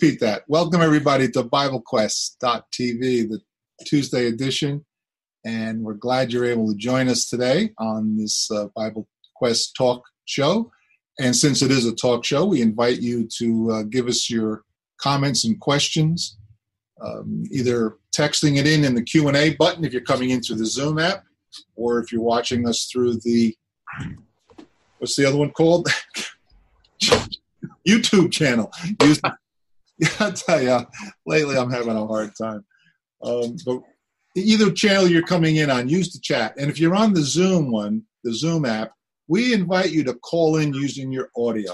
repeat that. Welcome everybody to BibleQuest.tv, the Tuesday edition, and we're glad you're able to join us today on this uh, Bible Quest talk show. And since it is a talk show, we invite you to uh, give us your comments and questions, um, either texting it in in the Q and A button if you're coming in through the Zoom app, or if you're watching us through the what's the other one called? YouTube channel. Use, I tell you, lately I'm having a hard time. Um, but either channel you're coming in on, use the chat. And if you're on the Zoom one, the Zoom app, we invite you to call in using your audio.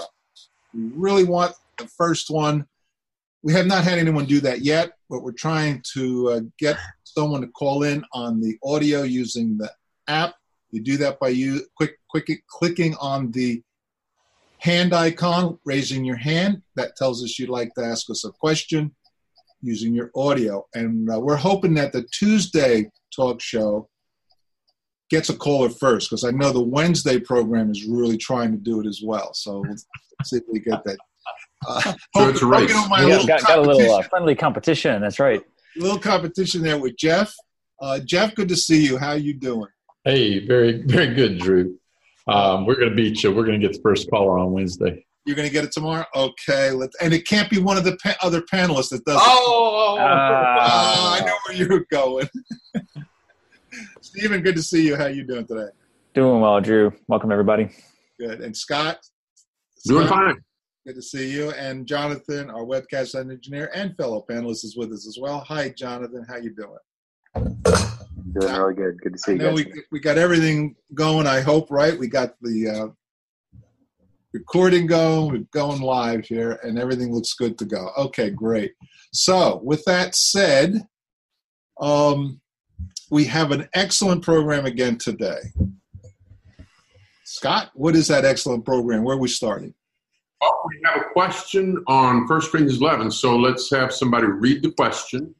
We really want the first one. We have not had anyone do that yet, but we're trying to uh, get someone to call in on the audio using the app. You do that by you quick, quick clicking on the hand icon, raising your hand. That tells us you'd like to ask us a question using your audio. And uh, we're hoping that the Tuesday talk show gets a caller first because I know the Wednesday program is really trying to do it as well. So let's see if we get that. Uh, so it's a race. Yeah, got, got, a little uh, friendly competition. That's right. A little competition there with Jeff. Uh, Jeff, good to see you. How you doing? Hey, very, very good, Drew. Um, we're going to beat you. We're going to get the first caller on Wednesday. You're going to get it tomorrow? Okay. Let's, and it can't be one of the pa- other panelists that does oh, it. Oh, uh, I know where you're going. Stephen, good to see you. How you doing today? Doing well, Drew. Welcome, everybody. Good. And Scott? Doing fine. Good to see you. And Jonathan, our webcast engineer and fellow panelist, is with us as well. Hi, Jonathan. How you doing? Doing really good. Good to see I you. Know we, we got everything going, I hope, right? We got the uh, recording going, we're going live here, and everything looks good to go. Okay, great. So, with that said, um, we have an excellent program again today. Scott, what is that excellent program? Where are we starting? Oh, we have a question on 1 Corinthians 11. So let's have somebody read the question,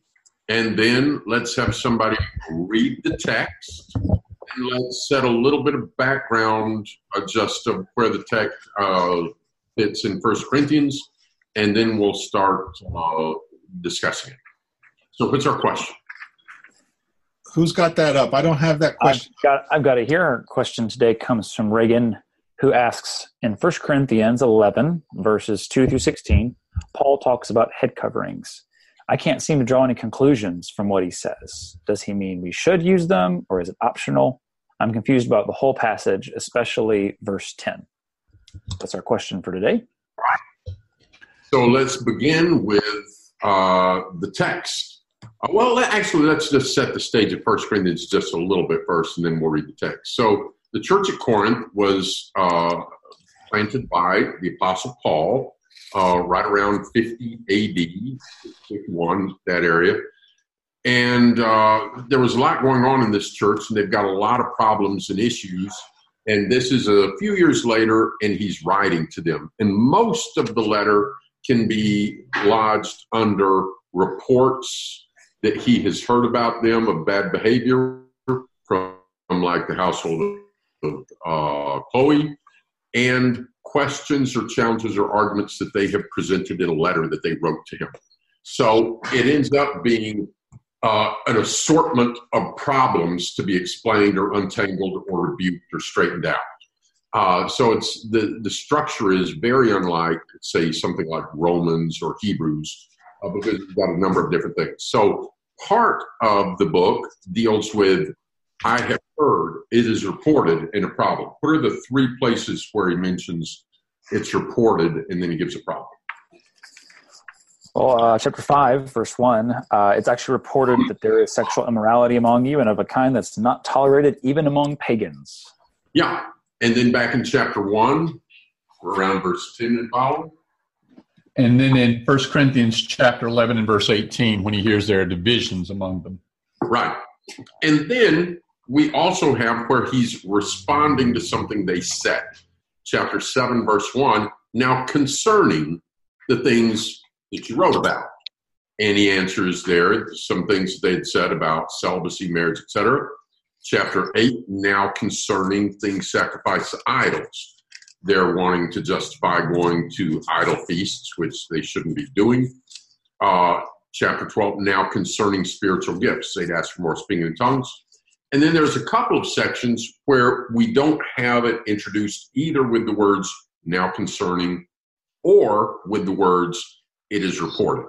and then let's have somebody read the text, and let's set a little bit of background uh, just of where the text uh, fits in First Corinthians, and then we'll start uh, discussing it. So, what's our question? Who's got that up? I don't have that question. I've got, I've got it here. Our question today comes from Reagan, who asks In 1 Corinthians 11, verses 2 through 16, Paul talks about head coverings. I can't seem to draw any conclusions from what he says. Does he mean we should use them or is it optional? I'm confused about the whole passage, especially verse 10. That's our question for today. So let's begin with uh, the text. Uh, well, actually, let's just set the stage of First Corinthians just a little bit first, and then we'll read the text. So the church at Corinth was uh, planted by the Apostle Paul uh, right around 50 AD, 51, that area. And uh, there was a lot going on in this church, and they've got a lot of problems and issues. And this is a few years later, and he's writing to them. And most of the letter can be lodged under reports that he has heard about them of bad behavior from, from like the household of uh, Chloe and questions or challenges or arguments that they have presented in a letter that they wrote to him. So it ends up being uh, an assortment of problems to be explained or untangled or rebuked or straightened out. Uh, so it's the the structure is very unlike, say, something like Romans or Hebrews, uh, because it's got a number of different things. So part of the book deals with I have heard, it is reported in a problem. What are the three places where he mentions it's reported and then he gives a problem? Well, uh, chapter 5, verse 1, uh, it's actually reported that there is sexual immorality among you and of a kind that's not tolerated even among pagans. Yeah. And then back in chapter 1, around verse 10 and following. And then in 1 Corinthians chapter 11 and verse 18, when he hears there are divisions among them. Right. And then we also have where he's responding to something they said. Chapter 7, verse 1. Now, concerning the things that you wrote about. And he answers there some things they'd said about celibacy, marriage, etc. Chapter 8, now concerning things sacrificed to idols. They're wanting to justify going to idol feasts, which they shouldn't be doing. uh, chapter 12, now concerning spiritual gifts. They'd ask for more speaking in tongues. And then there's a couple of sections where we don't have it introduced either with the words now concerning or with the words it is reported.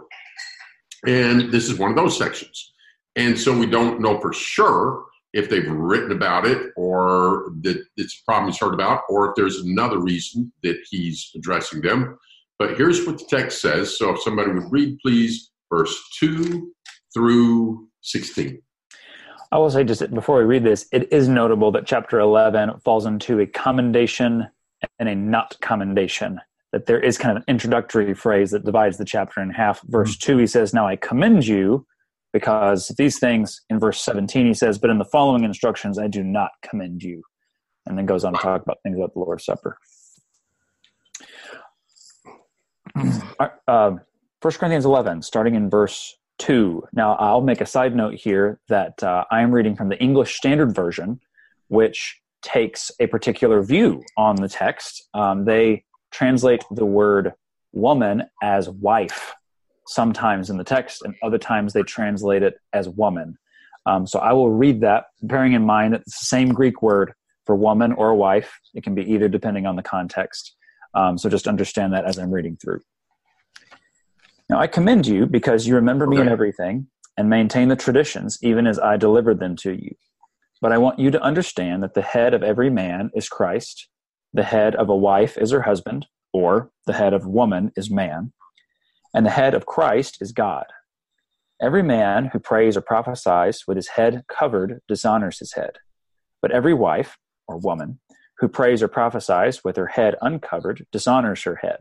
And this is one of those sections. And so we don't know for sure if they've written about it or that it's a problem he's heard about or if there's another reason that he's addressing them. But here's what the text says. So if somebody would read, please, verse 2 through 16. I will say just before we read this, it is notable that chapter 11 falls into a commendation and a not commendation. That there is kind of an introductory phrase that divides the chapter in half. Verse mm-hmm. 2, he says, Now I commend you because these things, in verse 17, he says, But in the following instructions, I do not commend you. And then goes on to talk about things about the Lord's Supper. Uh, 1 Corinthians 11, starting in verse 2. Now, I'll make a side note here that uh, I am reading from the English Standard Version, which takes a particular view on the text. Um, they translate the word woman as wife sometimes in the text, and other times they translate it as woman. Um, so I will read that, bearing in mind that it's the same Greek word for woman or wife. It can be either depending on the context. Um, so just understand that as I'm reading through. Now I commend you because you remember me in everything and maintain the traditions, even as I delivered them to you. But I want you to understand that the head of every man is Christ, the head of a wife is her husband, or the head of woman is man, and the head of Christ is God. Every man who prays or prophesies with his head covered dishonors his head. But every wife, or woman, who prays or prophesies with her head uncovered dishonors her head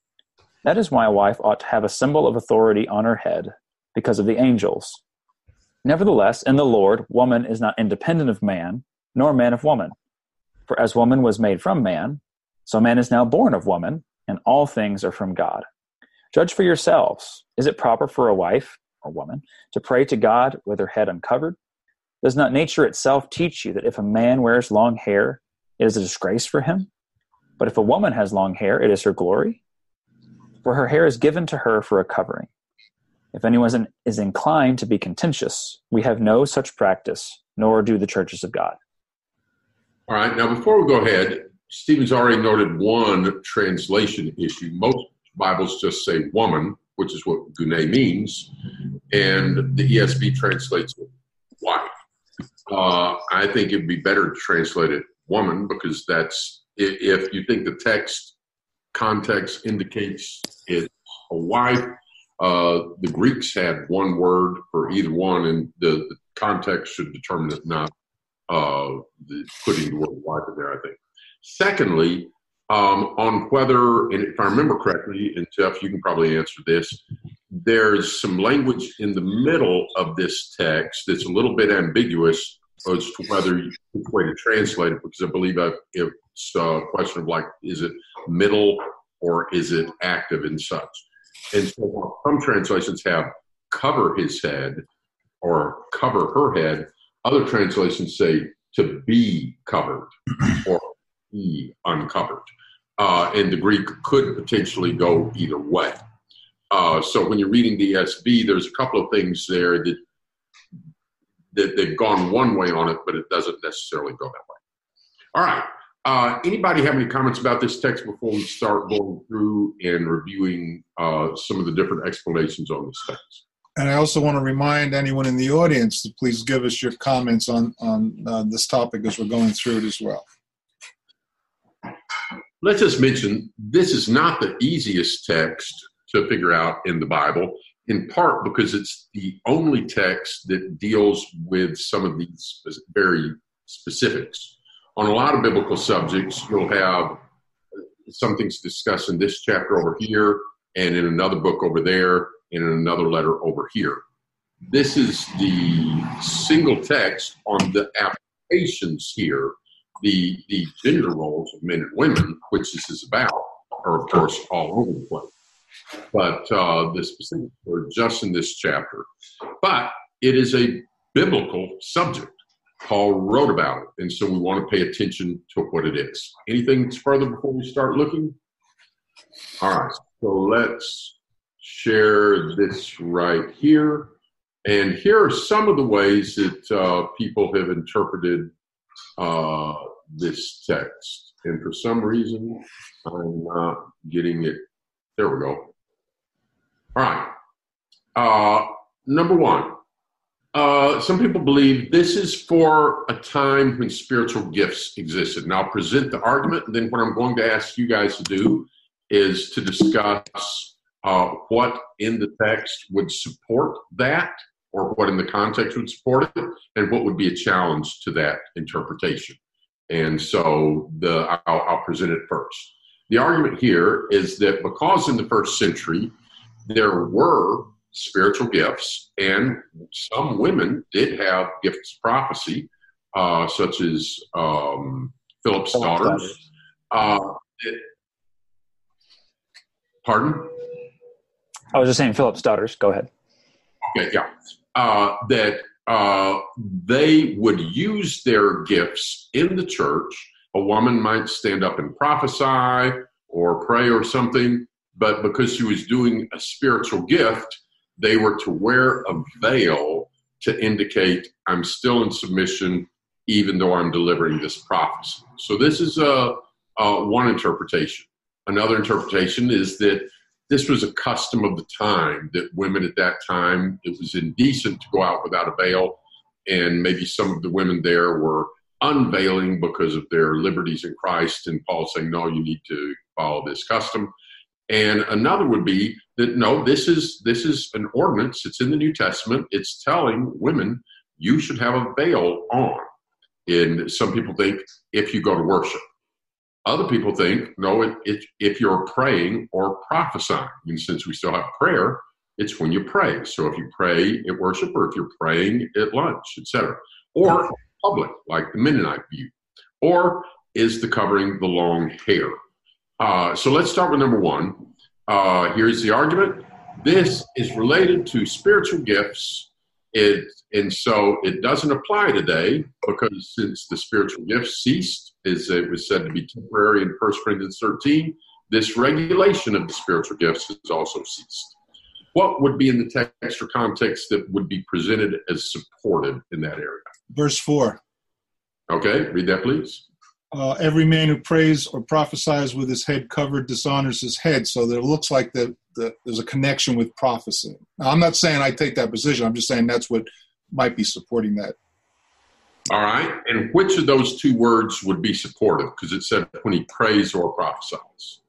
That is why a wife ought to have a symbol of authority on her head, because of the angels. Nevertheless, in the Lord, woman is not independent of man, nor man of woman. For as woman was made from man, so man is now born of woman, and all things are from God. Judge for yourselves. Is it proper for a wife, or woman, to pray to God with her head uncovered? Does not nature itself teach you that if a man wears long hair, it is a disgrace for him? But if a woman has long hair, it is her glory? For her hair is given to her for a covering. If anyone is inclined to be contentious, we have no such practice, nor do the churches of God. All right, now before we go ahead, Stephen's already noted one translation issue. Most Bibles just say woman, which is what gune means, and the ESV translates it wife. Uh, I think it'd be better to translate it woman because that's if you think the text context indicates it's a wife. Uh, the Greeks had one word for either one, and the, the context should determine it, not uh, the, putting the word wife in there, I think. Secondly, um, on whether, and if I remember correctly, and Jeff, you can probably answer this, there's some language in the middle of this text that's a little bit ambiguous as to whether way to translate it, because I believe I, it's a question of like, is it middle or is it active and such? And so some translations have cover his head or cover her head. Other translations say to be covered or be uncovered. Uh, and the Greek could potentially go either way. Uh, so when you're reading the ESV, there's a couple of things there that that they've gone one way on it, but it doesn't necessarily go that way. All right. Uh, anybody have any comments about this text before we start going through and reviewing uh, some of the different explanations on this text? And I also want to remind anyone in the audience to please give us your comments on on uh, this topic as we're going through it as well. Let's just mention this is not the easiest text to figure out in the Bible, in part because it's the only text that deals with some of these very specifics on a lot of biblical subjects, you'll have uh, some things discussed in this chapter over here and in another book over there. and in another letter over here. This is the single text on the applications here. The, the gender roles of men and women, which this is about, are of course all over the place. But uh, the specifics are just in this chapter. But it is a biblical subject. Paul wrote about it, and so we want to pay attention to what it is. Anything further before we start looking? All right, so let's share this right here. And here are some of the ways that uh, people have interpreted uh, this text. And for some reason, I'm not getting it. There we go. All right. Uh, number one, uh, some people believe this is for a time when spiritual gifts existed. I'll present the argument, and then what I'm going to ask you guys to do is to discuss uh, what in the text would support that, or what in the context would support it, and what would be a challenge to that interpretation. And so the, I'll, I'll present it first. The argument here is that because in the first century there were spiritual gifts, and some women did have gifts of prophecy, uh, such as um, Philip's, Philip's daughters. Uh, it, pardon? I was just saying Philip's daughters. Go ahead. Okay, yeah. Uh, that uh, they would use their gifts in the church. A woman might stand up and prophesy or pray or something, but because she was doing a spiritual gift, they were to wear a veil to indicate I'm still in submission, even though I'm delivering this prophecy. So this is a, a one interpretation. Another interpretation is that this was a custom of the time that women at that time it was indecent to go out without a veil, and maybe some of the women there were unveiling because of their liberties in Christ, and Paul saying, "No, you need to follow this custom." And another would be that no, this is this is an ordinance. It's in the New Testament. It's telling women you should have a veil on. And some people think if you go to worship. Other people think no, it, it, if you're praying or prophesying. And since we still have prayer, it's when you pray. So if you pray at worship, or if you're praying at lunch, etc., or public, like the Mennonite view, or is the covering the long hair? Uh, so let's start with number one. Uh, here's the argument. This is related to spiritual gifts. It, and so it doesn't apply today because since the spiritual gifts ceased, as it was said to be temporary in 1 Corinthians 13, this regulation of the spiritual gifts has also ceased. What would be in the text or context that would be presented as supported in that area? Verse 4. Okay, read that, please uh, every man who prays or prophesies with his head covered dishonors his head. So there looks like the, the, there's a connection with prophecy. Now, I'm not saying I take that position. I'm just saying that's what might be supporting that. All right. And which of those two words would be supportive? Because it said when he prays or prophesies.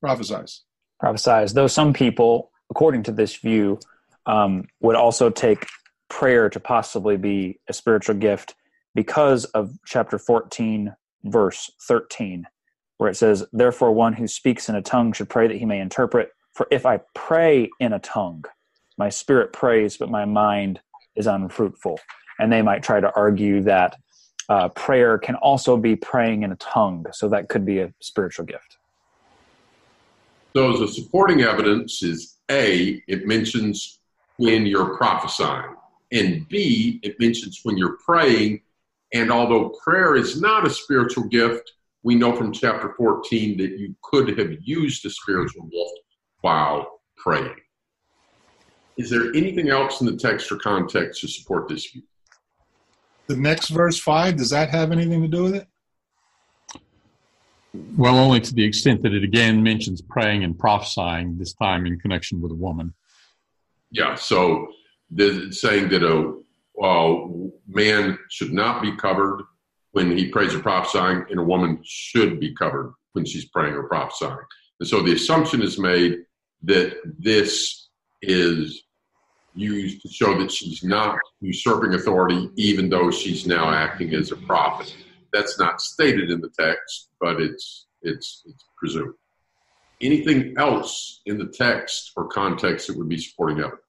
Prophesies. Prophesies. Though some people, according to this view, um, would also take prayer to possibly be a spiritual gift because of chapter 14 verse 13, where it says, Therefore, one who speaks in a tongue should pray that he may interpret. For if I pray in a tongue, my spirit prays, but my mind is unfruitful. And they might try to argue that uh, prayer can also be praying in a tongue, so that could be a spiritual gift. So, the supporting evidence is A, it mentions when you're prophesying, and B, it mentions when you're praying and although prayer is not a spiritual gift, we know from chapter 14 that you could have used a spiritual gift while praying. Is there anything else in the text or context to support this view? The next verse 5, does that have anything to do with it? Well, only to the extent that it again mentions praying and prophesying, this time in connection with a woman. Yeah, so the, saying that a uh, man should not be covered when he prays or prophesying, and a woman should be covered when she's praying or prophesying. And so the assumption is made that this is used to show that she's not usurping authority, even though she's now acting as a prophet. That's not stated in the text, but it's it's, it's presumed. anything else in the text or context that would be supporting evidence?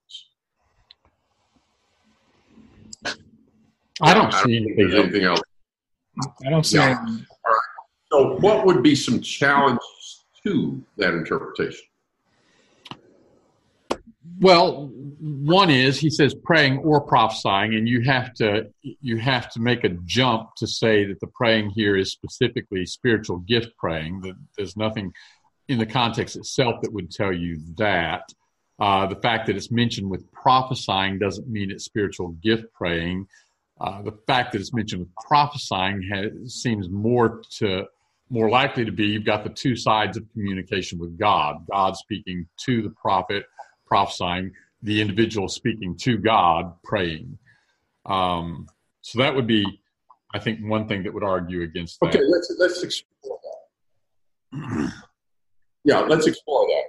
I don't I see don't anything. else. anything else. I don't see. Yeah. any- So, what would be some challenges to that interpretation? Well, one is he says praying or prophesying, and you have to you have to make a jump to say that the praying here is specifically spiritual gift praying. That there's nothing in the context itself that would tell you that. Uh, the fact that it's mentioned with prophesying doesn't mean it's spiritual gift praying. Uh, the fact that it's mentioned with prophesying has, seems more to more likely to be you've got the two sides of communication with God. God speaking to the prophet, prophesying, the individual speaking to God, praying. Um, so that would be, I think, one thing that would argue against that. Okay, let's let's explore that. yeah, let's explore that.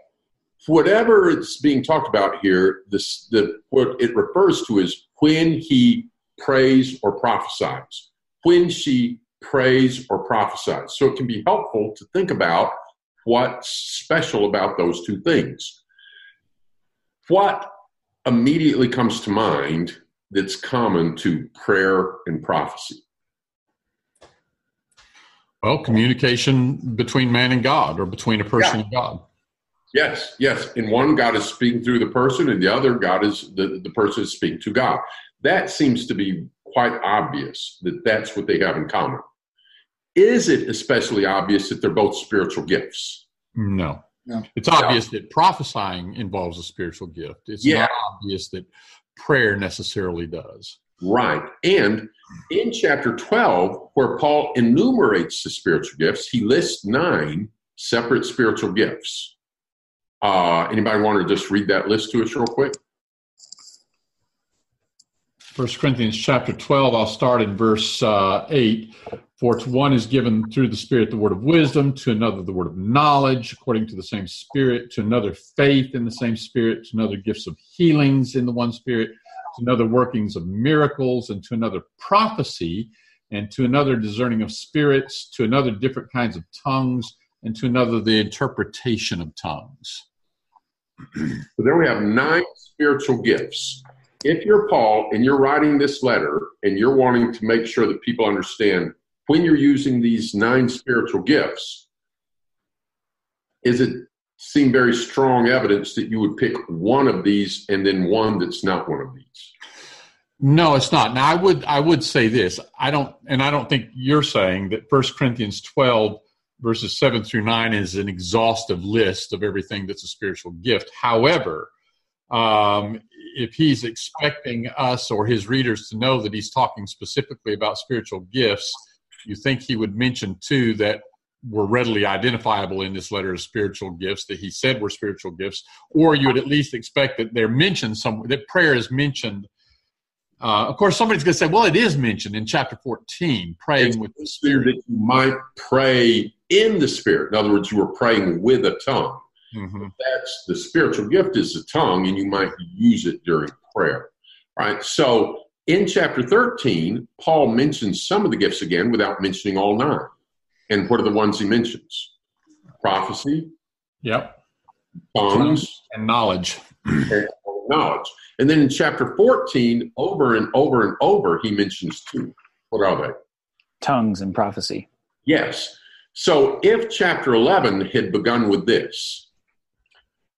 Whatever it's being talked about here, this the what it refers to is when he prays or prophesies, when she prays or prophesies. So it can be helpful to think about what's special about those two things. What immediately comes to mind that's common to prayer and prophecy? Well, communication between man and God, or between a person Yeah. and God. Yes, yes. In one, God is speaking through the person, and the other, God is the, the person is speaking to God. That seems to be quite obvious that that's what they have in common. Is it especially obvious that they're both spiritual gifts? No. No. It's obvious that prophesying involves a spiritual gift. It's Yeah. not obvious that prayer necessarily does. Right. And in chapter 12, where Paul enumerates the spiritual gifts, he lists nine separate spiritual gifts. Uh, anybody want to just read that list to us real quick? First Corinthians chapter 12, I'll start in verse uh, 8. For to one is given through the Spirit the word of wisdom, to another the word of knowledge, according to the same Spirit, to another faith in the same Spirit, to another gifts of healings in the one Spirit, to another workings of miracles, and to another prophecy, and to another discerning of spirits, to another different kinds of tongues, and to another the interpretation of tongues. So there we have nine spiritual gifts. If you're Paul and you're writing this letter and you're wanting to make sure that people understand when you're using these nine spiritual gifts, is it seem very strong evidence that you would pick one of these and then one that's not one of these? No, it's not. Now, I would I would say this. I don't, and I don't think you're saying that First Corinthians 12 verses 7 through 9 is an exhaustive list of everything that's a spiritual gift. However, um, if he's expecting us or his readers to know that he's talking specifically about spiritual gifts, you think he would mention two that were readily identifiable in this letter as spiritual gifts that he said were spiritual gifts, or you would at least expect that they're mentioned somewhere, that prayer is mentioned. Uh, of course, somebody's going to say, well, it is mentioned in chapter 14, praying It's with the Spirit Spirit. that you might pray in the Spirit. In other words, you were praying with a tongue. Mhm. that's the spiritual gift is the tongue and you might use it during prayer right so in chapter 13 paul mentions some of the gifts again without mentioning all nine and what are the ones he mentions prophecy Yep. tongues And knowledge. and knowledge and then in chapter 14 over and over and over he mentions two what are they Tongues and prophecy. Yes. So if chapter 11 had begun with this,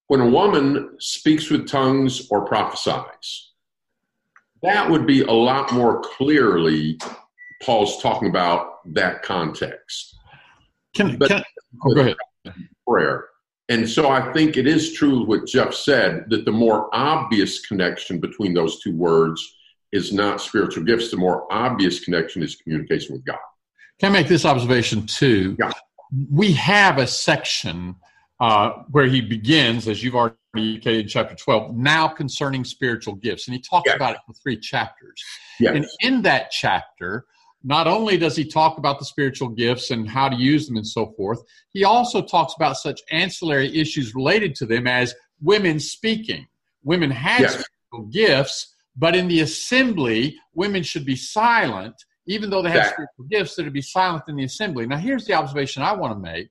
when a woman speaks with tongues or prophesies, that would be a lot more clearly Paul's talking about that context, Can, But- can oh, go ahead. prayer. And so I think it is true what Jeff said that the more obvious connection between those two words is not spiritual gifts. The more obvious connection is communication with God. Can I make this observation too? Yeah. We have a section uh, where he begins, as you've already indicated in chapter 12, now concerning spiritual gifts. And he talks Yeah. about it for three chapters. Yes. And in that chapter, not only does he talk about the spiritual gifts and how to use them and so forth, he also talks about such ancillary issues related to them as women speaking. Women had Yes. spiritual gifts, but in the assembly, women should be silent, even though they have Exactly. spiritual gifts, they're to be silent in the assembly. Now, here's the observation I want to make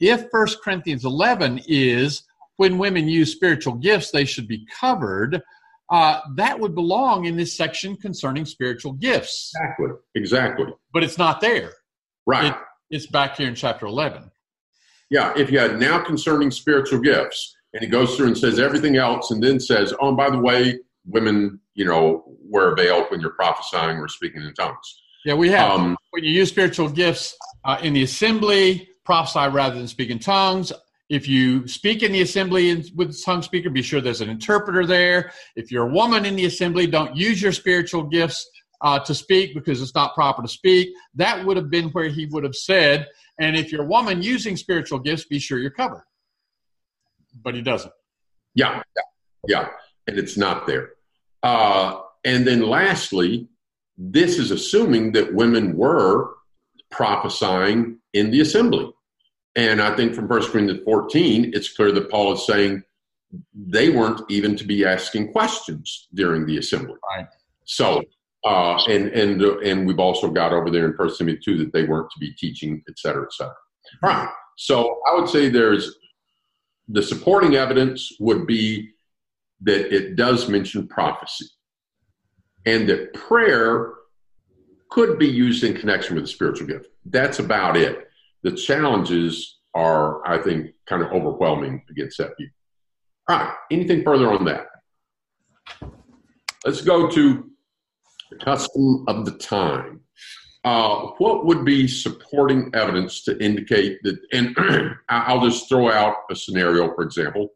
if 1 Corinthians 11 is when women use spiritual gifts, they should be covered, uh, that would belong in this section concerning spiritual gifts. Exactly. Exactly. But it's not there. Right. It, it's back here in chapter 11. Yeah. If you had now concerning spiritual gifts, and he goes through and says everything else, and then says, oh, and by the way, women, you know, wear a veil when you're prophesying or speaking in tongues. Yeah, we have. Um, when you use spiritual gifts uh, in the assembly, prophesy rather than speak in tongues. If you speak in the assembly in, with a tongue speaker, be sure there's an interpreter there. If you're a woman in the assembly, don't use your spiritual gifts uh, to speak because it's not proper to speak. That would have been where he would have said, and if you're a woman using spiritual gifts, be sure you're covered. But he doesn't. Yeah, yeah, yeah. and it's not there. Uh, and then lastly, this is assuming that women were prophesying in the assembly. And I think from 1 Corinthians 14, it's clear that Paul is saying they weren't even to be asking questions during the assembly. Right. So, uh, and and and we've also got over there in 1 Timothy 2 that they weren't to be teaching, et cetera, et cetera. All right. So I would say there's the supporting evidence would be that it does mention prophecy and that prayer could be used in connection with the spiritual gift. That's about it. The challenges are, I think, kind of overwhelming against that view. All right, anything further on that? Let's go to the custom of the time. Uh, what would be supporting evidence to indicate that? And I'll just throw out a scenario, for example.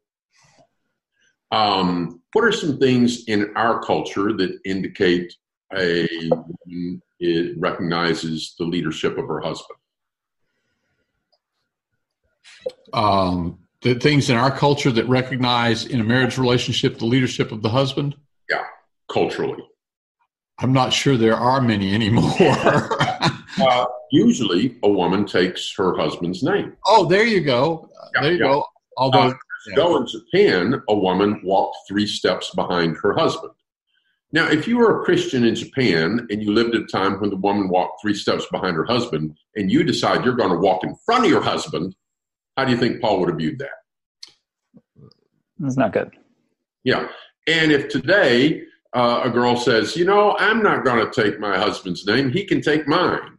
Um, what are some things in our culture that indicate a woman it recognizes the leadership of her husband? Um, the things in our culture that recognize in a marriage relationship the leadership of the husband. Yeah, culturally. I'm not sure there are many anymore. uh, usually, a woman takes her husband's name. Oh, there you go. Yeah, there you yeah. go. Although, Uh, Go in Japan, a woman walked three steps behind her husband. Now, if you were a Christian in Japan and you lived at a time when the woman walked three steps behind her husband, and you decide you're going to walk in front of your husband, how do you think Paul would have viewed that? It's not good. Yeah. And if today uh, a girl says, you know, I'm not going to take my husband's name, he can take mine,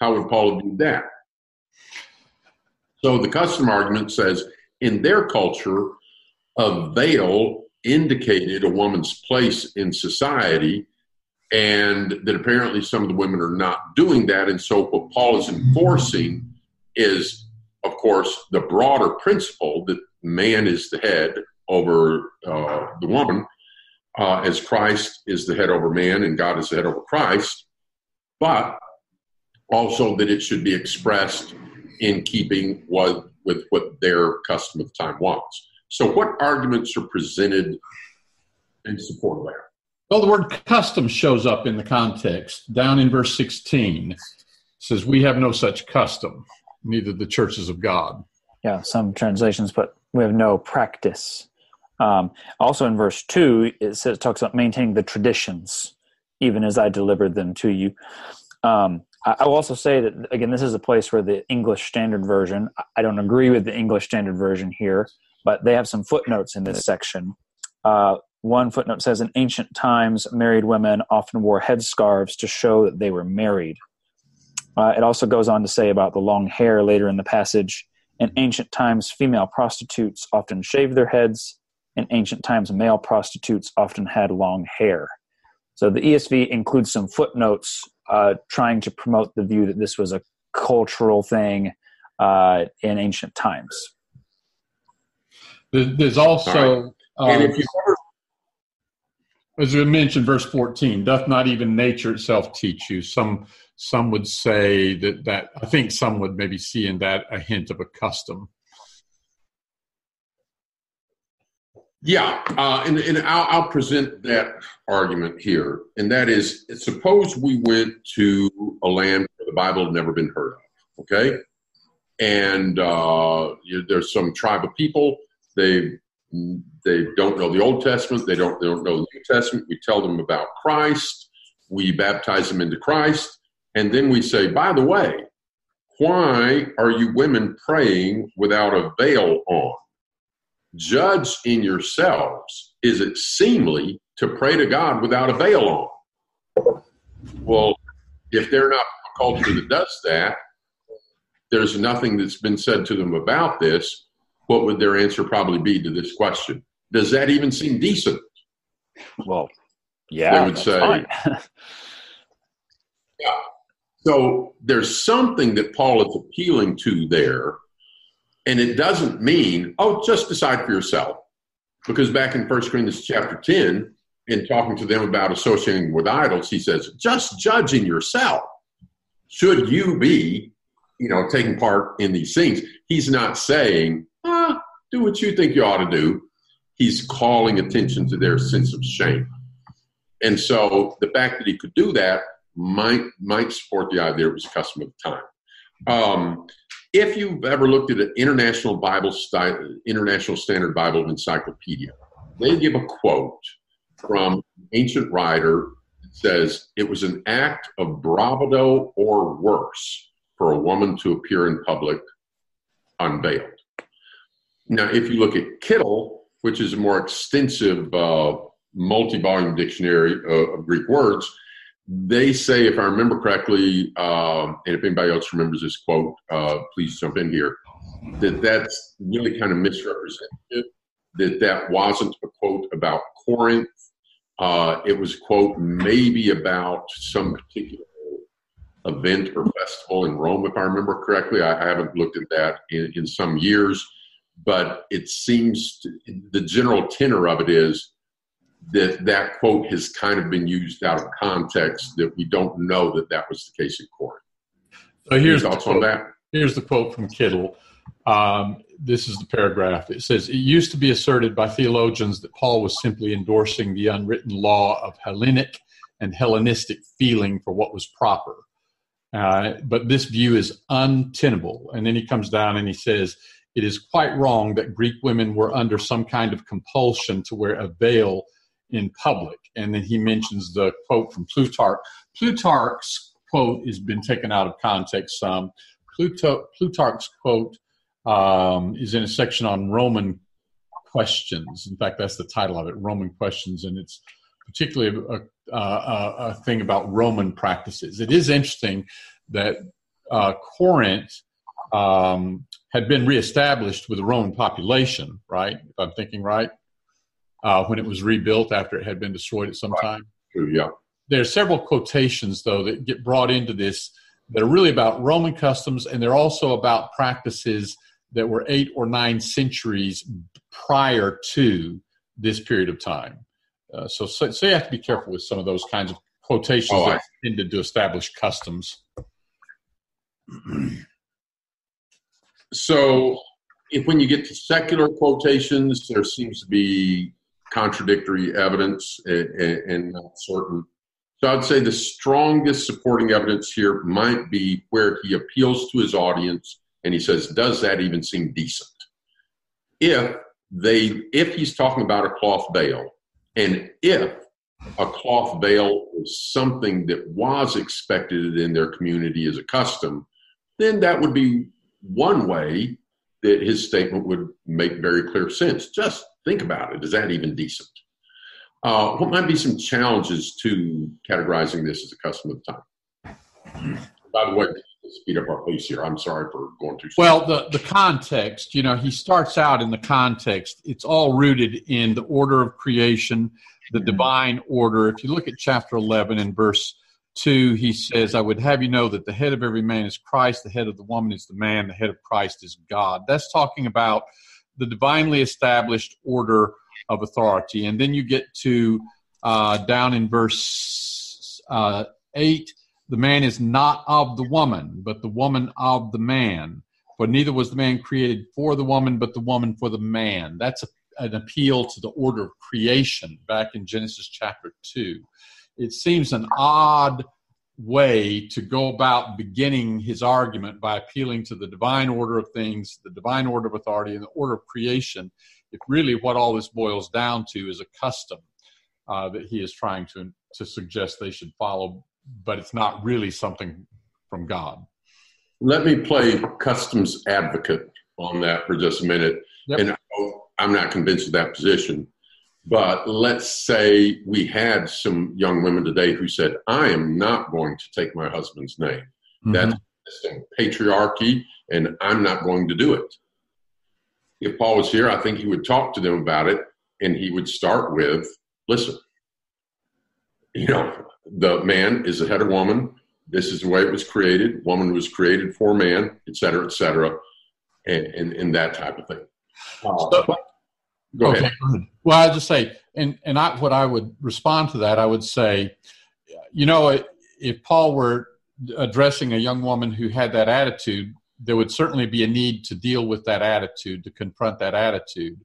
how would Paul have viewed that? So the custom argument says in their culture, a veil indicated a woman's place in society, and that apparently some of the women are not doing that. And so, what Paul is enforcing is, of course, the broader principle that man is the head over uh, the woman, uh, as Christ is the head over man and God is the head over Christ, but also that it should be expressed in keeping what, with what their custom of the time wants. So, what arguments are presented in support of that? well, the word custom shows up in the context down in verse 16. It says, We have no such custom, neither the churches of God. Yeah, some translations put we have no practice. Um, also in verse two, it says it talks about maintaining the traditions, even as I delivered them to you. Um, I, will also say that again, this is a place where the English Standard Version. I- I don't agree with the English Standard Version here, but they have some footnotes in this section. Uh, one footnote says, in ancient times, married women often wore headscarves to show that they were married. Uh, it also goes on to say about the long hair later in the passage. In ancient times, female prostitutes often shaved their heads. In ancient times, male prostitutes often had long hair. So the ESV includes some footnotes uh, trying to promote the view that this was a cultural thing uh, in ancient times. There's also, and um, if you as we mentioned, verse 14, doth not even nature itself teach you? Some some would say that that I think some would maybe see in that a hint of a custom. Yeah, uh, and, and I'll, I'll present that argument here, and that is, suppose we went to a land where the Bible had never been heard of, okay, and uh, you, there's some tribe of people they they don't know the Old Testament, they don't they don't know the New Testament. We tell them about Christ, we baptize them into Christ, and then we say, by the way, Why are you women praying without a veil on? Judge in yourselves. Is it seemly to pray to God without a veil on? Well, if they're not a culture that does that, there's nothing that's been said to them about this. What would their answer probably be to this question? Does that even seem decent? Well, yeah, they would say. yeah. So there's something that Paul is appealing to there, and it doesn't mean, oh, just decide for yourself. Because back in 1 Corinthians chapter 10, in talking to them about associating with idols, he says, just judging yourself. Should you be, you know, taking part in these things? He's not saying, ah, do what you think you ought to do. He's calling attention to their sense of shame. And so the fact that he could do that might might support the idea it was custom of the time. Um, if you've ever looked at an international Bible style, international standard Bible encyclopedia, they give a quote from an ancient writer that says it was an act of bravado or worse for a woman to appear in public unveiled. Now, if you look at Kittel, which is a more extensive uh, multi-volume dictionary of, of Greek words, they say, if I remember correctly, um, and if anybody else remembers this quote, uh, please jump in here, that that's really kind of misrepresentative, that that wasn't a quote about Corinth. Uh, it was quote maybe about some particular event or festival in Rome, if I remember correctly. I, I haven't looked at that in, in some years, but it seems to, the general tenor of it is that that quote has kind of been used out of context that we don't know that that was the case in court. So here's thoughts on that. Here's the quote from Kittel. Um, this is the paragraph. It says, It used to be asserted by theologians that Paul was simply endorsing the unwritten law of Hellenic and Hellenistic feeling for what was proper. Uh, but this view is untenable. And then he comes down and he says, It is quite wrong that Greek women were under some kind of compulsion to wear a veil in public. And then he mentions the quote from Plutarch. Plutarch's quote has been taken out of context some. Plutarch's quote um, is in a section on Roman questions. In fact, that's the title of it, Roman questions, and it's particularly a, a, a thing about Roman practices. It is interesting that uh, Corinth um, had been reestablished with a Roman population, right? If I'm thinking right uh, when it was rebuilt after it had been destroyed at some time. True, yeah. There are several quotations, though, that get brought into this that are really about Roman customs, and they're also about practices that were eight or nine centuries prior to this period of time. Uh, so, so, so, you have to be careful with some of those kinds of quotations oh, that I, tended to establish customs. so, if when you get to secular quotations, there seems to be contradictory evidence and, not certain. So I'd say the strongest supporting evidence here might be where he appeals to his audience and he says, "Does that even seem decent?" If they, if he's talking about a cloth veil, and if a cloth veil is something that was expected in their community as a custom, then that would be one way that his statement would make very clear sense. Just think about it. Is that even decent? Uh, what might be some challenges to categorizing this as a custom of the time? By the way, speed up our pace here. I'm sorry for going too. Slow. Well, the the context, you know, he starts out in the context. It's all rooted in the order of creation, the divine order. If you look at chapter 11 and verse 2, he says, I would have you know that the head of every man is Christ, the head of the woman is the man, the head of Christ is God. That's talking about the divinely established order of authority. And then you get to uh, down in verse uh, 8 the man is not of the woman, but the woman of the man. For neither was the man created for the woman, but the woman for the man. That's a, an appeal to the order of creation back in Genesis chapter 2 it seems an odd way to go about beginning his argument by appealing to the divine order of things, the divine order of authority, and the order of creation, if really what all this boils down to is a custom uh, that he is trying to, to suggest they should follow, but it's not really something from God. let me play customs advocate on that for just a minute. Yep. And I'm not convinced of that position. But let's say we had some young women today who said, I am not going to take my husband's name. Mhm. That's patriarchy, and I'm not going to do it. If Paul was here, I think he would talk to them about it, and he would start with, listen, you know, the man is the head of woman. This is the way it was created. Woman was created for man, et cetera, et cetera, and, and, and that type of thing. Uh, So- go okay, ahead. Well, I just say, and and I, what I would respond to that, I would say, you know, if Paul were addressing a young woman who had that attitude, there would certainly be a need to deal with that attitude, to confront that attitude,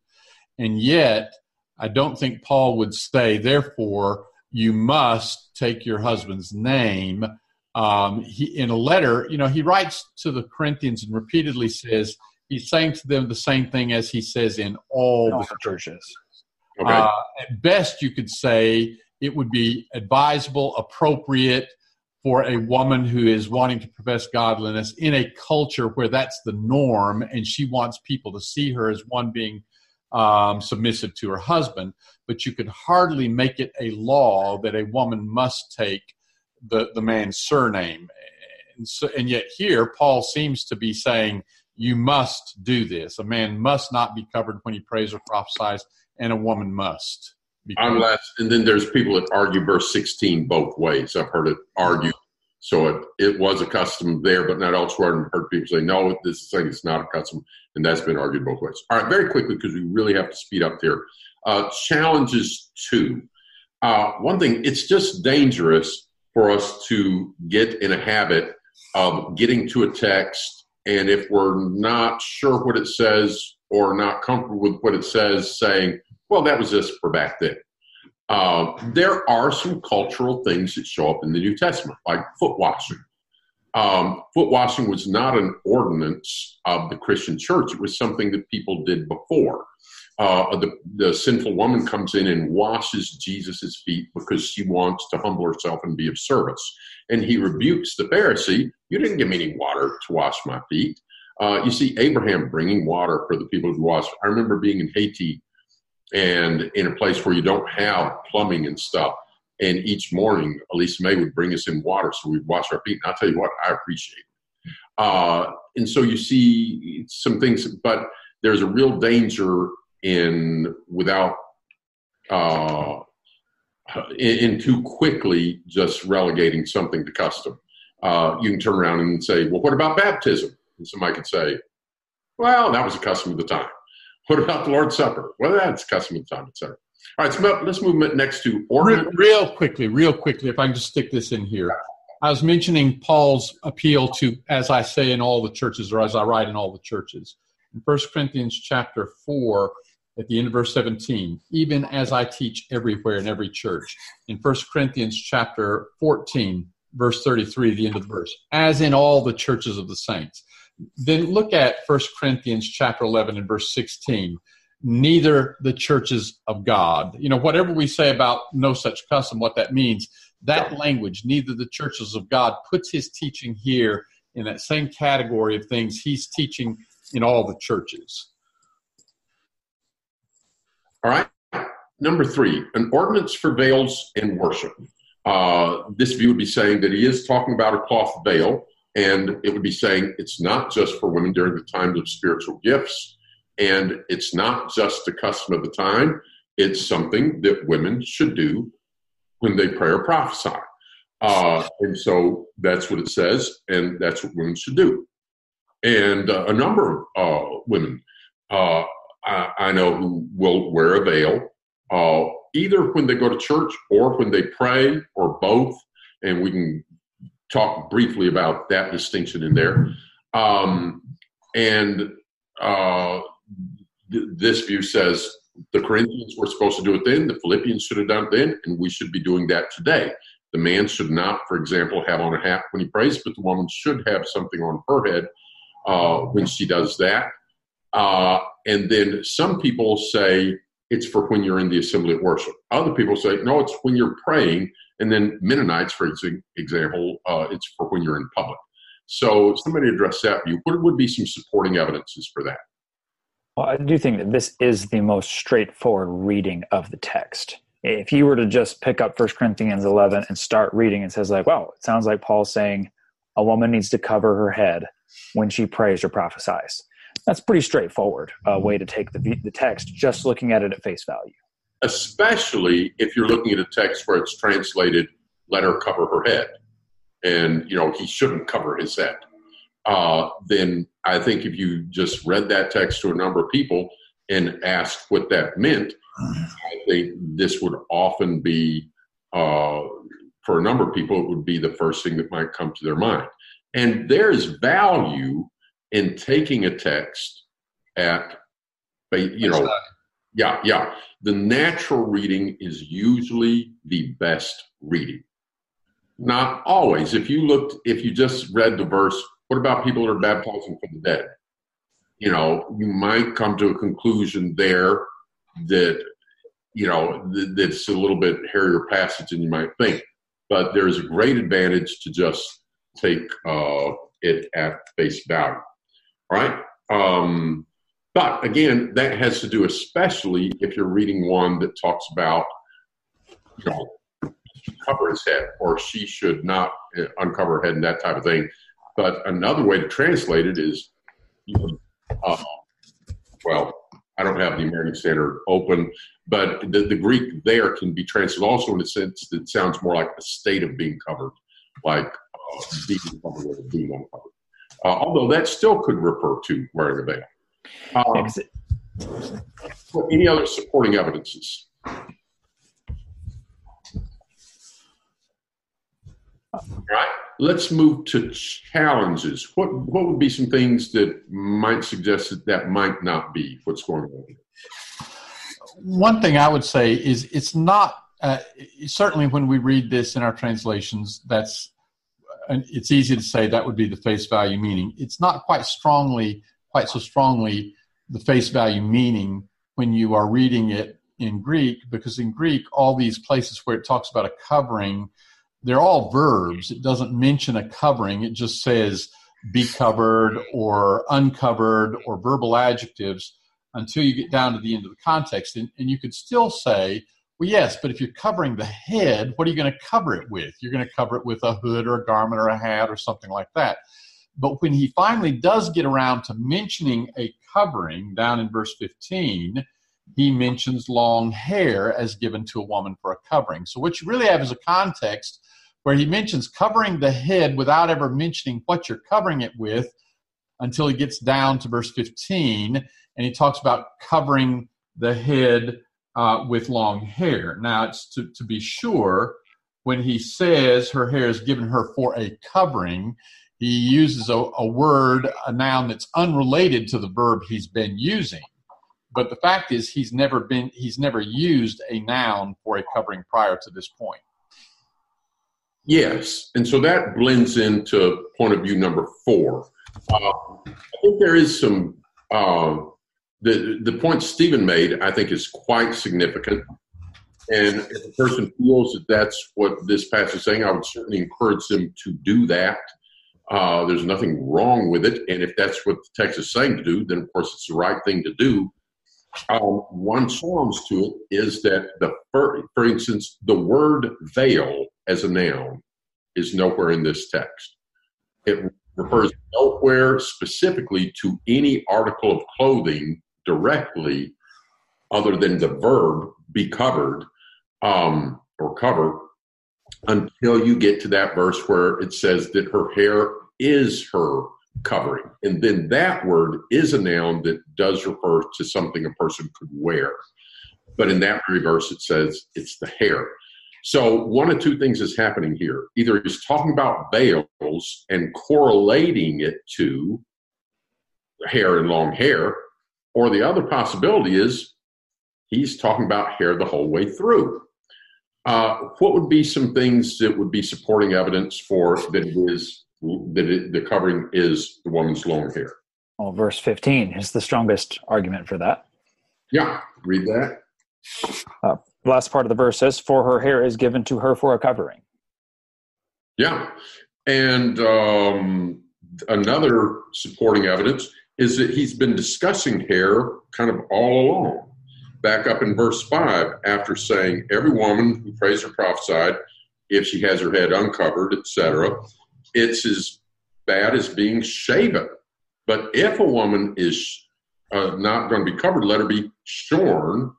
and yet, I don't think Paul would say, therefore, you must take your husband's name. Um, he, in a letter, you know, he writes to the Corinthians and repeatedly says he's saying to them the same thing as he says in all All the the churches. Okay. uh, at best, you could say it would be advisable, appropriate for a woman who is wanting to profess godliness in a culture where that's the norm and she wants people to see her as one being um, submissive to her husband. But you could hardly make it a law that a woman must take the, the man's surname. And, so, and yet, here, Paul seems to be saying, you must do this. A man must not be covered when he prays or prophesies and a woman must. be. Unless, and then there's people that argue verse 16 both ways. I've heard it argued. So it, it was a custom there, but not elsewhere. And I've heard people say, no, this thing is not a custom. And that's been argued both ways. All right, very quickly, because we really have to speed up here. Uh, challenges two. Uh, one thing, it's just dangerous for us to get in a habit of getting to a text. And if we're not sure what it says or not comfortable with what it says, saying, well, that was just for back then. Uh, there are some cultural things that show up in the New Testament, like foot washing. Um, foot washing was not an ordinance of the Christian church, it was something that people did before. Uh, the, the sinful woman comes in and washes Jesus' feet because she wants to humble herself and be of service. And he rebukes the Pharisee You didn't give me any water to wash my feet. Uh, you see Abraham bringing water for the people to wash. I remember being in Haiti and in a place where you don't have plumbing and stuff. And each morning, Elisa May would bring us in water so we'd wash our feet. And I'll tell you what, I appreciate it. Uh, and so you see some things, but there's a real danger in without uh, in, in too quickly just relegating something to custom. Uh, you can turn around and say, well, what about baptism? And somebody could say, well, that was a custom of the time. What about the Lord's Supper? Well, that's custom of the time, etc. All right, so let's move next to order. real quickly, real quickly, if I can just stick this in here. I was mentioning Paul's appeal to, as I say in all the churches, or as I write in all the churches. In 1 Corinthians chapter 4, at the end of verse 17, even as I teach everywhere in every church. In 1 Corinthians chapter 14, verse 33, the end of the verse, as in all the churches of the saints. Then look at 1 Corinthians chapter 11 and verse 16 neither the churches of God. You know, whatever we say about no such custom, what that means, that language, neither the churches of God, puts his teaching here in that same category of things he's teaching in all the churches. All right. Number three, an ordinance for veils and worship. Uh, this view would be saying that he is talking about a cloth veil, and it would be saying it's not just for women during the times of spiritual gifts, and it's not just a custom of the time. It's something that women should do when they pray or prophesy. Uh, and so that's what it says, and that's what women should do. And uh, a number of uh, women uh, I, I know who will wear a veil, uh, either when they go to church or when they pray, or both. And we can talk briefly about that distinction in there. Um, and uh, th- this view says the Corinthians were supposed to do it then, the Philippians should have done it then, and we should be doing that today. The man should not, for example, have on a hat when he prays, but the woman should have something on her head uh, when she does that. Uh, and then some people say it's for when you're in the assembly of worship. Other people say, no, it's when you're praying. And then Mennonites, for example, uh, it's for when you're in public. So somebody address that you. What would be some supporting evidences for that? Well, I do think that this is the most straightforward reading of the text. If you were to just pick up 1 Corinthians 11 and start reading, it says, like, well, it sounds like Paul's saying a woman needs to cover her head when she prays or prophesies. That's pretty straightforward uh, way to take the, the text, just looking at it at face value. Especially if you're looking at a text where it's translated, let her cover her head. And, you know, he shouldn't cover his head. Uh, then I think if you just read that text to a number of people and asked what that meant, I think this would often be, uh, for a number of people, it would be the first thing that might come to their mind. And there's value in taking a text at, you know, yeah, yeah. The natural reading is usually the best reading. Not always. If you looked, if you just read the verse, what about people that are baptizing for the dead? You know, you might come to a conclusion there that, you know, that's a little bit hairier passage than you might think. But there's a great advantage to just take uh, it at face value. Right. Um, but again, that has to do especially if you're reading one that talks about, you know, cover his head or she should not uh, uncover her head and that type of thing. But another way to translate it is, uh, well, I don't have the American Standard open, but the, the Greek there can be translated also in a sense that sounds more like a state of being covered, like uh, being covered or being uncovered. Uh, although that still could refer to wearing a veil. Um, any other supporting evidences? All right, let's move to challenges. What what would be some things that might suggest that that might not be what's going on? Here? One thing I would say is it's not uh, certainly when we read this in our translations. That's and it's easy to say that would be the face value meaning. It's not quite strongly, quite so strongly, the face value meaning when you are reading it in Greek, because in Greek, all these places where it talks about a covering, they're all verbs. It doesn't mention a covering. It just says be covered or uncovered or verbal adjectives until you get down to the end of the context. And, and you could still say, well, yes, but if you're covering the head, what are you going to cover it with? You're going to cover it with a hood or a garment or a hat or something like that. But when he finally does get around to mentioning a covering down in verse 15, he mentions long hair as given to a woman for a covering. So what you really have is a context where he mentions covering the head without ever mentioning what you're covering it with until he gets down to verse 15 and he talks about covering the head uh, with long hair. Now, it's to, to be sure, when he says her hair is given her for a covering, he uses a, a word, a noun that's unrelated to the verb he's been using. But the fact is, he's never been, he's never used a noun for a covering prior to this point. Yes, and so that blends into point of view number four. Uh, I think there is some uh, the the point Stephen made, I think, is quite significant. And if a person feels that that's what this passage is saying, I would certainly encourage them to do that. Uh, there's nothing wrong with it, and if that's what the text is saying to do, then of course it's the right thing to do. Um, one challenge to it is that the for instance, the word veil as a noun is nowhere in this text. It refers nowhere specifically to any article of clothing directly other than the verb be covered um, or cover until you get to that verse where it says that her hair is her covering. And then that word is a noun that does refer to something a person could wear. But in that verse, it says it's the hair. So one of two things is happening here. Either he's talking about veils and correlating it to hair and long hair, or the other possibility is he's talking about hair the whole way through. Uh, what would be some things that would be supporting evidence for that it is that it, the covering is the woman's long hair? Well, verse 15 is the strongest argument for that. Yeah, read that. Uh, last part of the verse says, For her hair is given to her for a covering. Yeah. And um, another supporting evidence is that he's been discussing hair kind of all along. Back up in verse 5, after saying, Every woman who prays or prophesied, if she has her head uncovered, etc., it's as bad as being shaven. But if a woman is uh, not going to be covered, let her be shorn.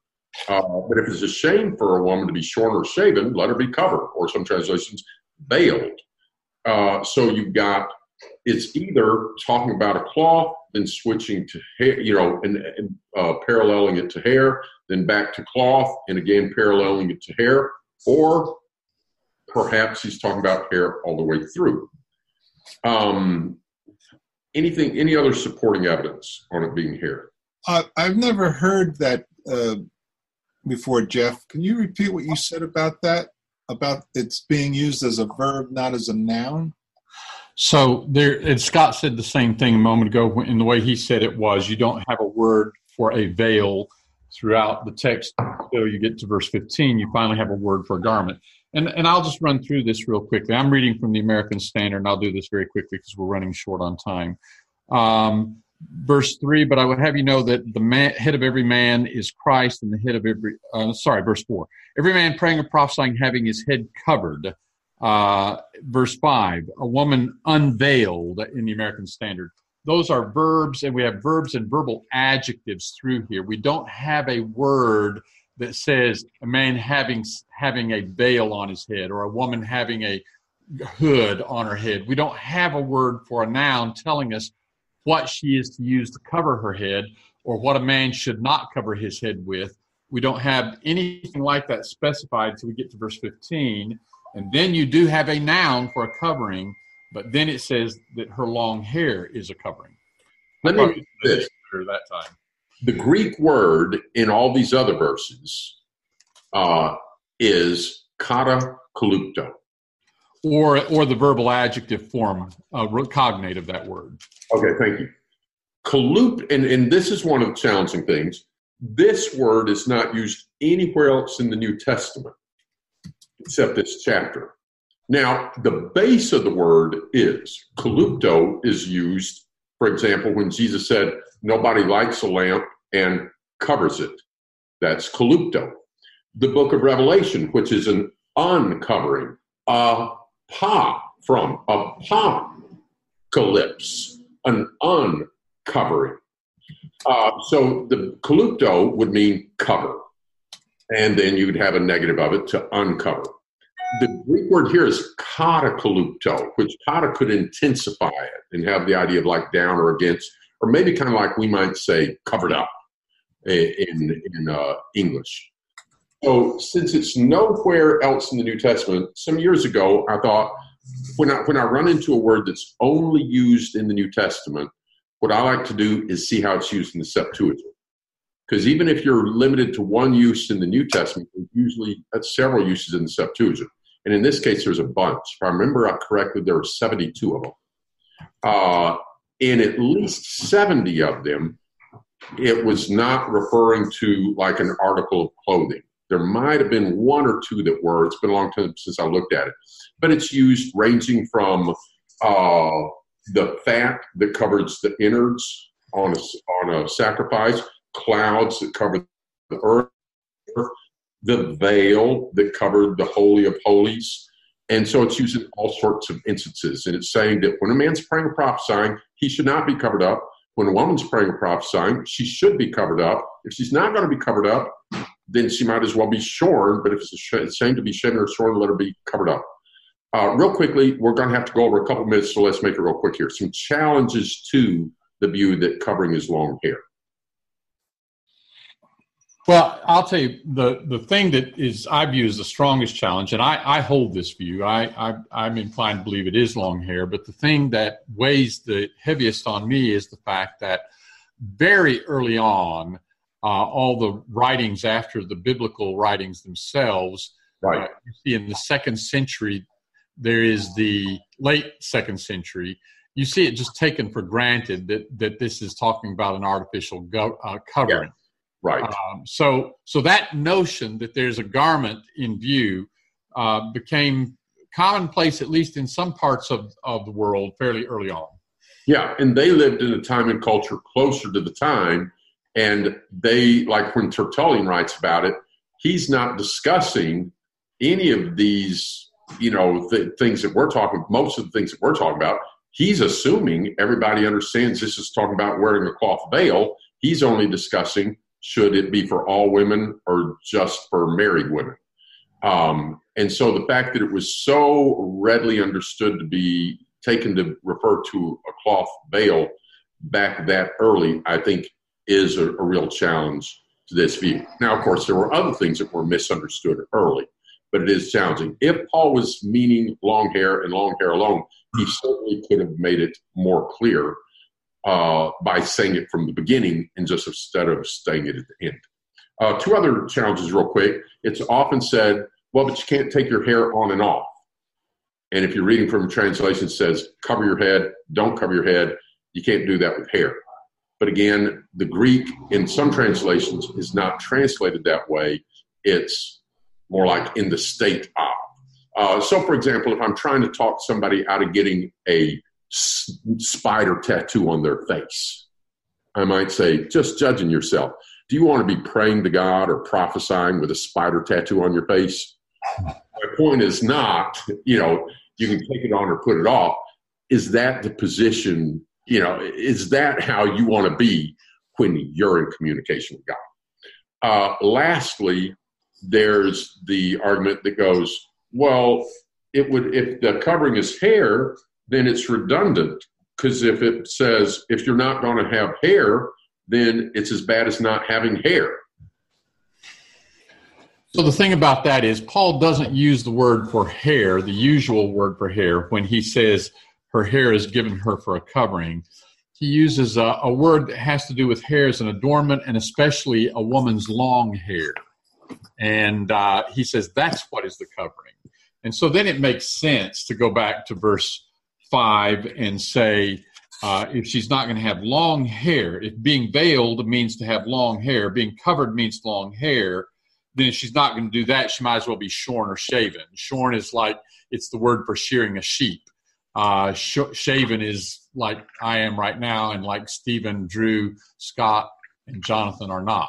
Uh, but if it's a shame for a woman to be shorn or shaven, let her be covered, or some translations, veiled. Uh, so you've got it's either talking about a cloth, then switching to hair, you know, and, uh, paralleling it to hair, then back to cloth, and again paralleling it to hair, or perhaps he's talking about hair all the way through. Um, anything, any other supporting evidence on it being hair? Uh, I've never heard that uh, before, Jeff. Can you repeat what you said about that? About it's being used as a verb, not as a noun? So there, and Scott said the same thing a moment ago in the way he said it was. You don't have a word for a veil throughout the text until you get to verse 15. You finally have a word for a garment. And, and I'll just run through this real quickly. I'm reading from the American Standard, and I'll do this very quickly because we're running short on time. Um, verse 3 But I would have you know that the man, head of every man is Christ, and the head of every, uh, sorry, verse 4. Every man praying or prophesying having his head covered uh, verse 5, a woman unveiled in the American Standard. Those are verbs, and we have verbs and verbal adjectives through here. We don't have a word that says a man having having a veil on his head or a woman having a hood on her head. We don't have a word for a noun telling us what she is to use to cover her head or what a man should not cover his head with. We don't have anything like that specified until we get to verse 15. And then you do have a noun for a covering, but then it says that her long hair is a covering. Let me this. that time. The Greek word in all these other verses uh, is kata kalupto. Or, or the verbal adjective form, uh, cognate of that word. Okay, thank you. Kalup, and, and this is one of the challenging things. This word is not used anywhere else in the New Testament except this chapter. Now, the base of the word is kalupto is used, for example, when Jesus said, Nobody lights a lamp and covers it. That's kalupto. The book of Revelation, which is an uncovering, a pa from apocalypse, an uncovering. Uh, so the kalupto would mean cover and then you'd have a negative of it to uncover. The Greek word here is katakalupto, which kata could intensify it and have the idea of like down or against, or maybe kind of like we might say covered up in, in uh, English. So, since it's nowhere else in the New Testament, some years ago I thought when I, when I run into a word that's only used in the New Testament, what I like to do is see how it's used in the Septuagint. Because even if you're limited to one use in the New Testament, there's usually several uses in the Septuagint. And in this case, there's a bunch. If I remember correctly, there were 72 of them. Uh, in at least 70 of them, it was not referring to like an article of clothing. There might have been one or two that were. It's been a long time since I looked at it. But it's used ranging from uh, the fat that covers the innards on a, on a sacrifice clouds that covered the earth, the veil that covered the Holy of Holies. And so it's used in all sorts of instances. And it's saying that when a man's praying or prophesying, he should not be covered up. When a woman's praying or prophesying, she should be covered up. If she's not going to be covered up, then she might as well be shorn. But if it's a shame to be shorn or shorn, let her be covered up. Uh, real quickly, we're going to have to go over a couple minutes, so let's make it real quick here. Some challenges to the view that covering is long hair. Well, I'll tell you the the thing that is I view as the strongest challenge, and I, I hold this view. I, I am inclined to believe it is long hair, but the thing that weighs the heaviest on me is the fact that very early on, uh, all the writings after the biblical writings themselves, right? Uh, you see, in the second century, there is the late second century. You see it just taken for granted that that this is talking about an artificial go, uh, covering. Yeah Right. Um, so, so that notion that there's a garment in view uh, became commonplace, at least in some parts of, of the world, fairly early on. Yeah, and they lived in a time and culture closer to the time, and they like when Tertullian writes about it, he's not discussing any of these, you know, th- things that we're talking. Most of the things that we're talking about, he's assuming everybody understands this is talking about wearing a cloth veil. He's only discussing should it be for all women or just for married women. Um, and so the fact that it was so readily understood to be taken to refer to a cloth veil back that early, I think, is a, a real challenge to this view. Now, of course, there were other things that were misunderstood early, but it is challenging. If Paul was meaning long hair and long hair alone, he certainly could have made it more clear uh, by saying it from the beginning and just instead of saying it at the end. Uh, two other challenges, real quick. It's often said, well, but you can't take your hair on and off. And if you're reading from a translation, it says, cover your head, don't cover your head. You can't do that with hair. But again, the Greek in some translations is not translated that way. It's more like in the state of. Uh, so, for example, if I'm trying to talk somebody out of getting a spider tattoo on their face, I might say, just judging yourself. Do you want to be praying to God or prophesying with a spider tattoo on your face? My point is not, you know, you can take it on or put it off. Is that the position, you know, is that how you want to be when you're in communication with God? Uh, lastly, there's the argument that goes, well, it would if the covering is hair, then it's redundant because if it says if you're not going to have hair, then it's as bad as not having hair. So the thing about that is, Paul doesn't use the word for hair, the usual word for hair, when he says her hair is given her for a covering. He uses a, a word that has to do with hair as an adornment, and especially a woman's long hair. And uh, he says that's what is the covering. And so then it makes sense to go back to verse 5 and say, uh, if she's not going to have long hair, if being veiled means to have long hair, being covered means long hair, then if she's not going to do that, she might as well be shorn or shaven. Shorn is like it's the word for shearing a sheep. Uh, sh- shaven is like I am right now, and like Stephen, Drew, Scott, and Jonathan are not.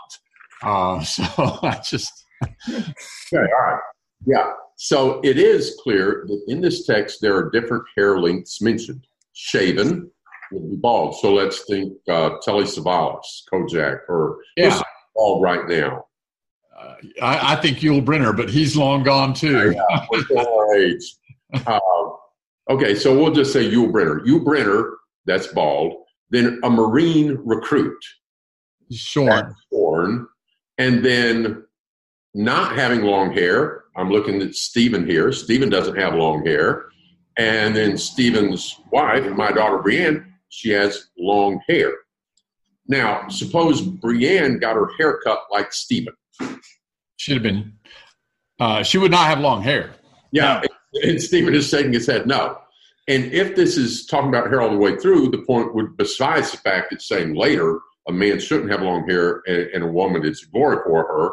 Uh, so I just Okay, all right. Yeah. So it is clear that in this text there are different hair lengths mentioned. Shaven would be bald. So let's think uh, Telly Savalas, Kojak, or Yeah. bald right now. uh, I, I think Yul Brynner, but he's long gone too. We're age. Uh, okay, so we'll just say Yul Brynner. Yul Brynner, that's bald. Then a Marine recruit, shorn. shorn. And then not having long hair. I'm looking at Stephen here. Stephen doesn't have long hair. And then Stephen's wife, my daughter Brienne, she has long hair. Now, suppose Brienne got her hair cut like Stephen. Should have been. Uh, she would not have long hair. Yeah, and Stephen is shaking his head no. And if this is talking about hair all the way through, the point would, besides the fact it's saying later a man shouldn't have long hair and, and a woman it's glory for her,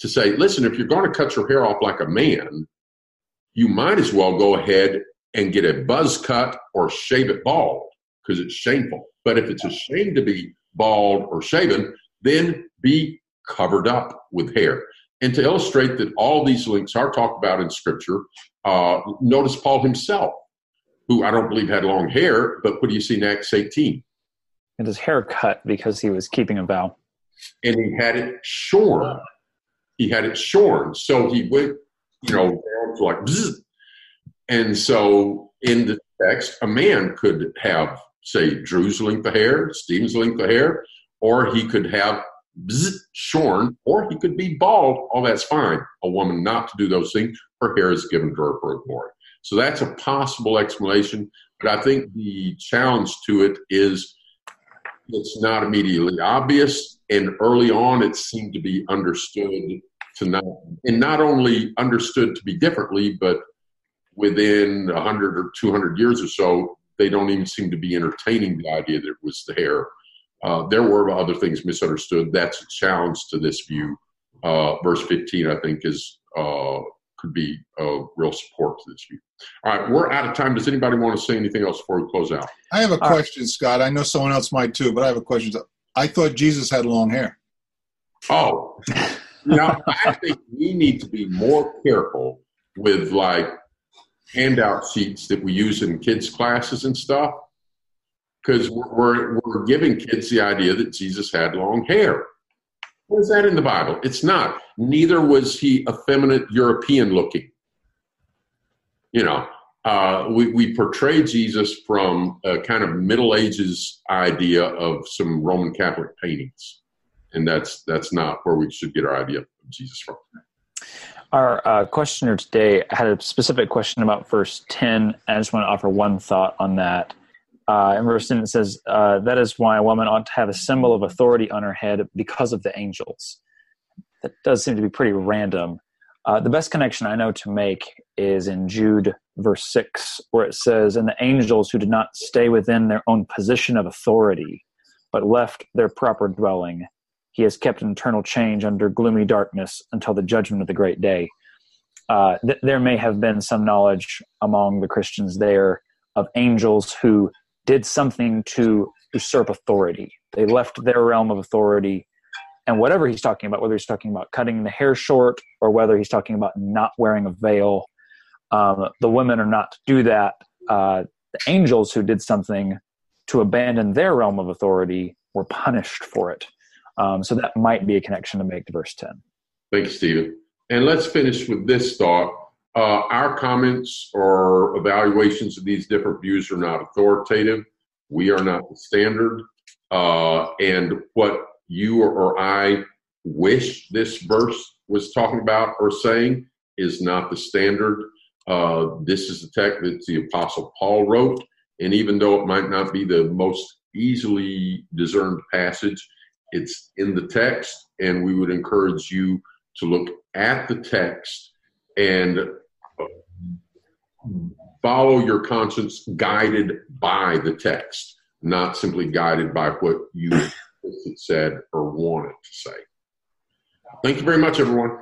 to say, listen, if you're going to cut your hair off like a man, you might as well go ahead and get a buzz cut or shave it bald because it's shameful. But if it's a shame to be bald or shaven, then be covered up with hair. And to illustrate that all these links are talked about in Scripture, uh, notice Paul himself, who I don't believe had long hair, but what do you see in Acts 18? And his hair cut because he was keeping a vow. And he had it shorn. He had it shorn. So he went, you know, like, and so in the text, a man could have, say, Drew's length of hair, Stephen's length of hair, or he could have shorn, or he could be bald. All that's fine. A woman not to do those things, her hair is given to her for glory. So that's a possible explanation. But I think the challenge to it is it's not immediately obvious. And early on, it seemed to be understood to not, and not only understood to be differently, but within 100 or 200 years or so, they don't even seem to be entertaining the idea that it was there. Uh, there were other things misunderstood. That's a challenge to this view. Uh, verse 15, I think, is uh, could be a real support to this view. All right, we're out of time. Does anybody want to say anything else before we close out? I have a All right. question, Scott. I know someone else might too, but I have a question. I thought Jesus had long hair. Oh, know, I think we need to be more careful with like handout sheets that we use in kids' classes and stuff, because we're, we're we're giving kids the idea that Jesus had long hair. What is that in the Bible? It's not. Neither was he effeminate European looking. You know, uh, we, we portray Jesus from a kind of Middle Ages idea of some Roman Catholic paintings, and that's that's not where we should get our idea of Jesus from. Our uh, questioner today had a specific question about verse 10. I just want to offer one thought on that. Uh, in verse 10, it says, uh, That is why a woman ought to have a symbol of authority on her head because of the angels. That does seem to be pretty random. Uh, the best connection I know to make is in Jude, verse 6, where it says, And the angels who did not stay within their own position of authority, but left their proper dwelling, he has kept an eternal change under gloomy darkness until the judgment of the great day. Uh, th- there may have been some knowledge among the Christians there of angels who did something to usurp authority. They left their realm of authority. And whatever he's talking about, whether he's talking about cutting the hair short or whether he's talking about not wearing a veil, um, the women are not to do that. Uh, the angels who did something to abandon their realm of authority were punished for it. Um, so that might be a connection to make to verse 10. Thank you, Stephen. And let's finish with this thought. Uh, our comments or evaluations of these different views are not authoritative. We are not the standard. Uh, and what you or I wish this verse was talking about or saying is not the standard. Uh, this is the text that the Apostle Paul wrote. And even though it might not be the most easily discerned passage, it's in the text. And we would encourage you to look at the text and follow your conscience guided by the text, not simply guided by what you said or wanted to say. Thank you very much, everyone.